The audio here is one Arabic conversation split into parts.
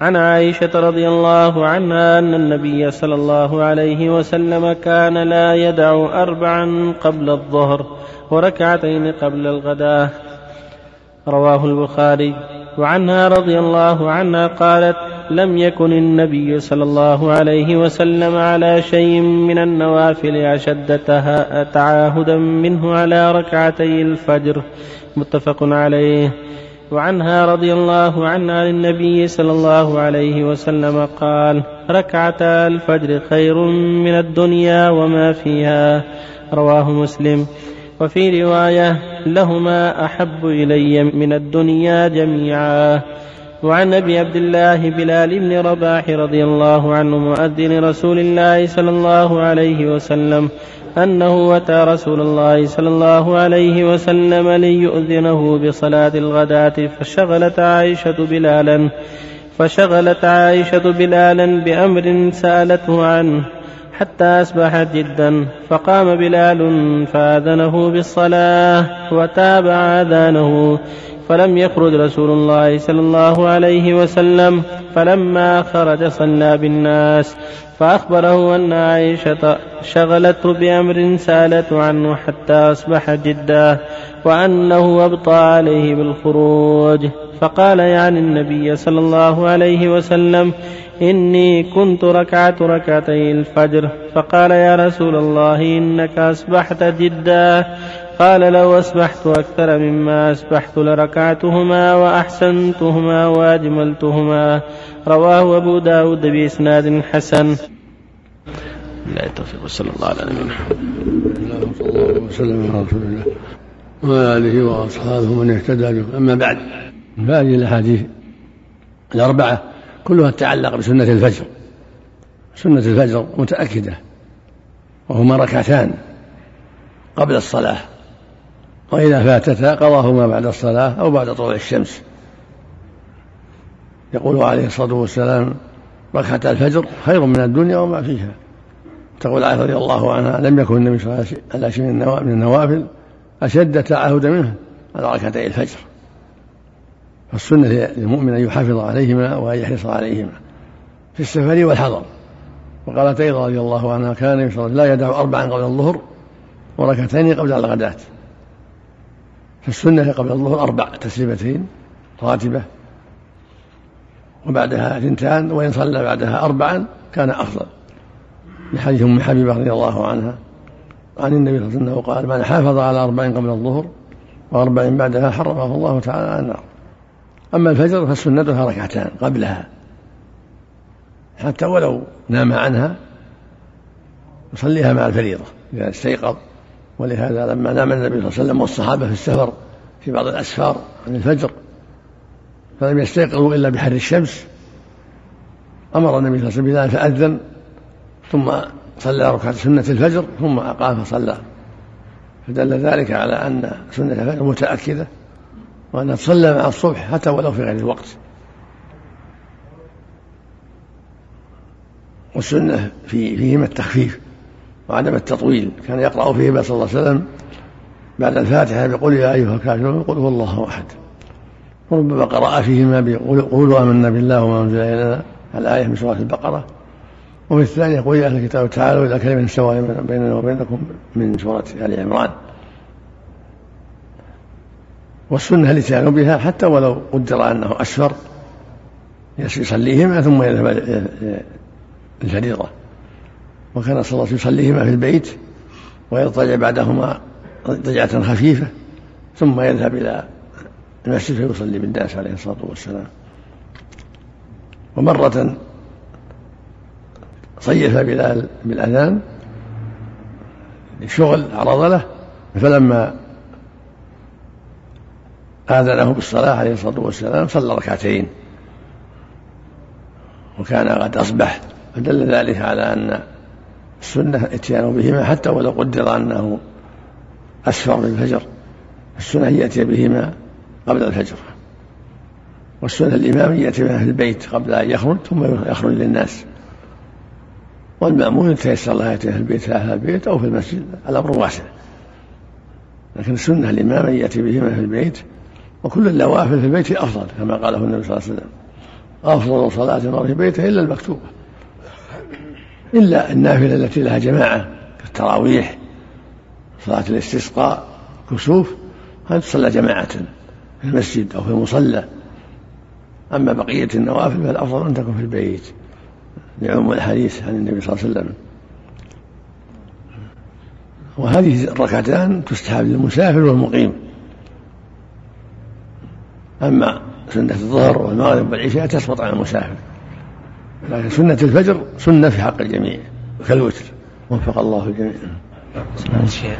عن عائشة رضي الله عنها أن النبي صلى الله عليه وسلم كان لا يدع أربعا قبل الظهر وركعتين قبل الغداء رواه البخاري. وعنها رضي الله عنها قالت لم يكن النبي صلى الله عليه وسلم على شيء من النوافل أشد تعاهدا منه على ركعتي الفجر. متفق عليه. وعنها رضي الله عنها عن النبي صلى الله عليه وسلم قال ركعتا الفجر خير من الدنيا وما فيها. رواه مسلم. وفي رواية لهما أحب إلي من الدنيا جميعا. وعن أبي عبد الله بلال بن رباح رضي الله عنه مؤذن رسول الله صلى الله عليه وسلم أنه أتى رسول الله صلى الله عليه وسلم ليؤذنه بصلاة الغداة فشغلت عائشة بلالا فشغلت عائشة بلالا بأمر سألته عنه حتى أصبحت جدا فقام بلال فآذنه بالصلاة وتابع آذانه فلم يخرج رسول الله صلى الله عليه وسلم فلما خرج صلى بالناس. فأخبره أن عائشة شغلته بأمر سألت عنه حتى أصبح جدا وأنه أبطى عليه بالخروج. فقال يعني النبي صلى الله عليه وسلم إني كنت ركعت ركعتي الفجر. فقال يا رسول الله إنك أصبحت جدا قال لو أصبحت أكثر مما أصبحت لركعتهما وأحسنتهما وأجملتهما. رواه أبو داود بإسناد حسن. لا التوفيق وصلى الله على نبينا محمد. صلى الله وسلم على رسول الله وعلى آله وأصحابه من اهتدى به أما بعد فهذه الأحاديث الأربعة كلها تتعلق بسنة الفجر. سنة الفجر متأكدة وهما ركعتان قبل الصلاة. وإذا فاتتا قضاهما بعد الصلاة أو بعد طلوع الشمس. يقول عليه الصلاة والسلام ركعة الفجر خير من الدنيا وما فيها. تقول عائشة رضي الله عنها لم يكن النبي صلى الله عليه وسلم على شيء من النوافل أشد تعهدا منه على ركعتي الفجر. فالسنة للمؤمن أن يحافظ عليهما وأن يحرص عليهما في السفر والحضر. وقالت أيضا رضي الله عنها كان النبي صلى الله عليه وسلم لا يدع أربعا قبل الظهر وركعتين قبل الغداة. فالسنة قبل الظهر أربع تسليمتين راتبة وبعدها اثنتان وإن صلى بعدها أربعا كان أفضل. لحديث أم حبيبة رضي الله عنها عن النبي صلى الله عليه وسلم قال من حافظ على أربع قبل الظهر وأربع بعدها حرمه الله تعالى على النار. أما الفجر فسنتها ركعتان قبلها. حتى ولو نام عنها يصليها مع الفريضة إذا استيقظ. ولهذا لما نام النبي صلى الله عليه وسلم والصحابة في السفر في بعض الأسفار عن الفجر فلم يستيقظوا إلا بحر الشمس أمر النبي صلى الله عليه وسلم فأذن ثم صلى ركعة سنة الفجر ثم أقام فصلى. فدل ذلك على أن سنة الفجر متأكدة وأنها تصلى مع الصبح حتى ولو في غير الوقت. والسنة في فيهما التخفيف. وعدم التطويل. كان يقرأ فيهما صلى الله عليه وسلم بعد الفاتحة بقول يا أيها الكافرون قل هو الله أحد. وربما قرأ فيهما بقولوا آمنا بالله وما أنزل إلينا. الآية من سورة البقرة. وفي الثانية يقول يا أهل الكتاب تعالوا إلى كلمة سواء بيننا وبينكم من سورة آل عمران. والسنة الاتيان بها حتى ولو قدر أنه أسفر يصليهما ثم يذهب الفريضة. وكان صلى الله عليه وسلم يصليهما في البيت ويضطجع بعدهما ضجعة خفيفة ثم يذهب إلى المسجد فيصلي بالناس عليه الصلاة والسلام. ومرة صيف بلال بالأذان الشغل عرض له فلما آذنه بالصلاة عليه الصلاة والسلام صلى ركعتين. وكان قد أصبح فدل ذلك على أن السنة اتيان بهما حتى ولو قدر أنه أسفر بالفجر السنة أن يأتي بهما قبل الفجر. والسنة الإمام أن يأتي بها في البيت قبل أن يخرج ثم يخرج للناس. والمأمون إن تيسر له يأتي في البيت في البيت أو في المسجد الأمر واسع. لكن السنة الإمام أن يأتي بهما في البيت وكل النوافل في البيت أفضل كما قاله النبي صلى الله عليه وسلم. أفضل صلاة المرء في بيته إلا المكتوبة. إلا النافلة التي لها جماعة كالتراويح صلاة الاستسقاء كسوف هذه تصلى جماعة في المسجد أو في المصلى. أما بقية النوافل فالأفضل أن تكون في البيت لعموم الحديث عن النبي صلى الله عليه وسلم. وهذه الركعتان تستحب للمسافر والمقيم. أما سنة الظهر والمغرب والعشاء تسقط على المسافر. لكن سنة الفجر سنة في حق الجميع كالوتر. وفق الله الجميع. الشيخ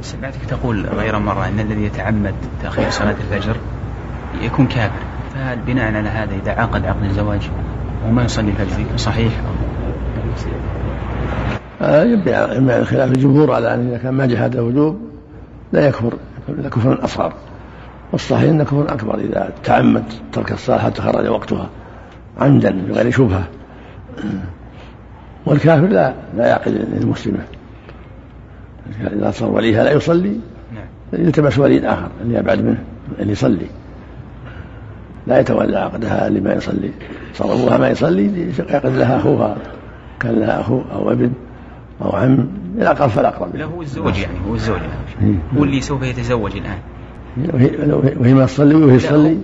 سمعتك تقول غير مرة أن الذي يتعمد تأخير صلاة الفجر يكون كافر. فهل بناء على هذا إذا عقد عقد الزواج وما يصلي الفجر صحيح؟ آه يبقى خلاف الجمهور على أن إذا كان ما جحد الوجوب لا يكفر إلا كفرا أصغر والصحيح أنه كفر أكبر إذا تعمد ترك الصلاة حتى خرج وقتها. عمدا بغير شبهة. والكافر لا لا يعقل المسلمة إذا صار وليها لا يصلي نعم. يلتمس ولي آخر اللي أبعد منه اللي يصلي. لا يتولى عقدها اللي ما يصلي. صار أبوها ما يصلي يعقد لها أخوها. كان لها أخو أو ابن أو عم الأقرب فالأقرب لا هو الزوج يعني هو الزوج يعني. هو اللي سوف يتزوج الآن. وهي ما تصلي وهي تصلي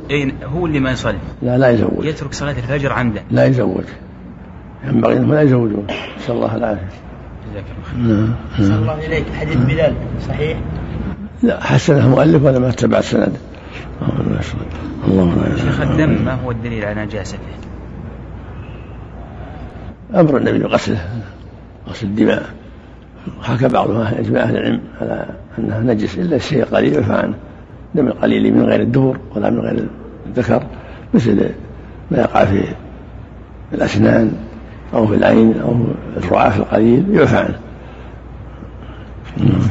هو اللي ما يصلي. لا لا يزوج. يترك صلاة الفجر عمدا لا؟ يزوج. ينبغي انهم لا يزوجون نسأل الله العافية. جزاك الله خير. نعم الله إليك. حديث بلال صحيح؟ لا حسنه مؤلف ولا ما أتبع السند الله شيخ الدم ما هو الدليل على نجاسته؟ أمر النبي بغسله غسل الدماء. حكى بعض اجماع أهل العلم على أنها نجس إلا الشيء القليل يعفى عنه دم القليل من غير الدهر ولا من غير الذكر مثل ما يقع في الأسنان أو في العين أو الرعاف القليل يعفى عنه.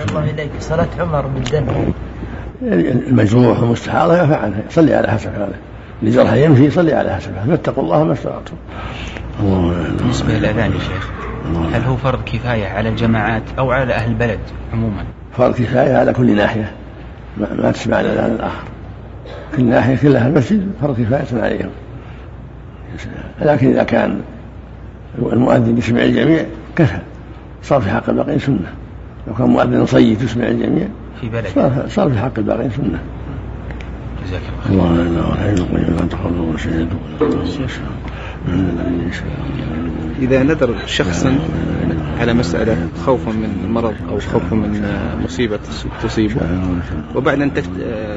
الله إليك. صلاة عمر بالدم المجروح والمستحاضة يعفى عنها يصلي على حسب هذا اللي جرح يمشي يصلي على حسب هذا فاتقوا الله ما استطعتم. بالنسبة للأذان يا شيخ هل هو فرض كفاية على الجماعات أو على أهل البلد عموما؟ فرض كفاية على كل ناحية. ما, ما تسمع الأذان الآخر. كل ناحية كلها المسجد فرض كفاية عليهم لكن إذا كان المؤذن يسمع الجميع كفى. صار في حق الباقين سنة. لو كان مؤذن صيت يسمع الجميع في بلد صار, صار في حق الباقين سنة. جزاك الله خير. الله لا الله لا تخلوا شهدوا إذا نذر شخصا على مسألة خوفا من مرض أو خوفا من مصيبة تصيبه. وبعد أن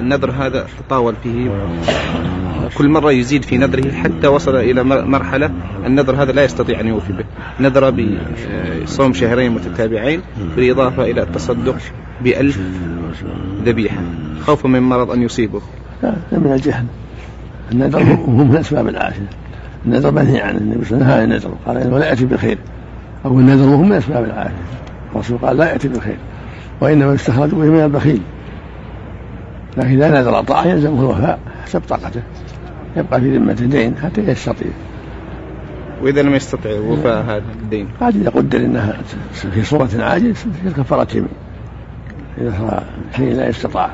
النذر هذا تطاول فيه كل مرة يزيد في نذره حتى وصل إلى مرحلة النذر هذا لا يستطيع أن يوفي به. نذر بصوم شهرين متتابعين بالإضافة إلى التصدق بألف ذبيحة. خوفا من مرض أن يصيبه. لا من الجهل. النذر هو من أسباب العافية النذر منهي عنه النبي صلى الله عليه وسلم. النذر قال إنه لا يأتي أو النذر وهو من أسباب العافيه الرسول قال لا يأتي بالخير وإنما يستخرج به من البخيل. لكن إذا نذر طاعه يلزمه الوفاء حسب طاقته. يبقى في ذمة دين حتى يستطيع. وإذا لم يستطع وفاء هذا الدين؟ عاد اذا قدر إنها في صورة عاجز في كفارة يمين. صار شيء لا يستطاع.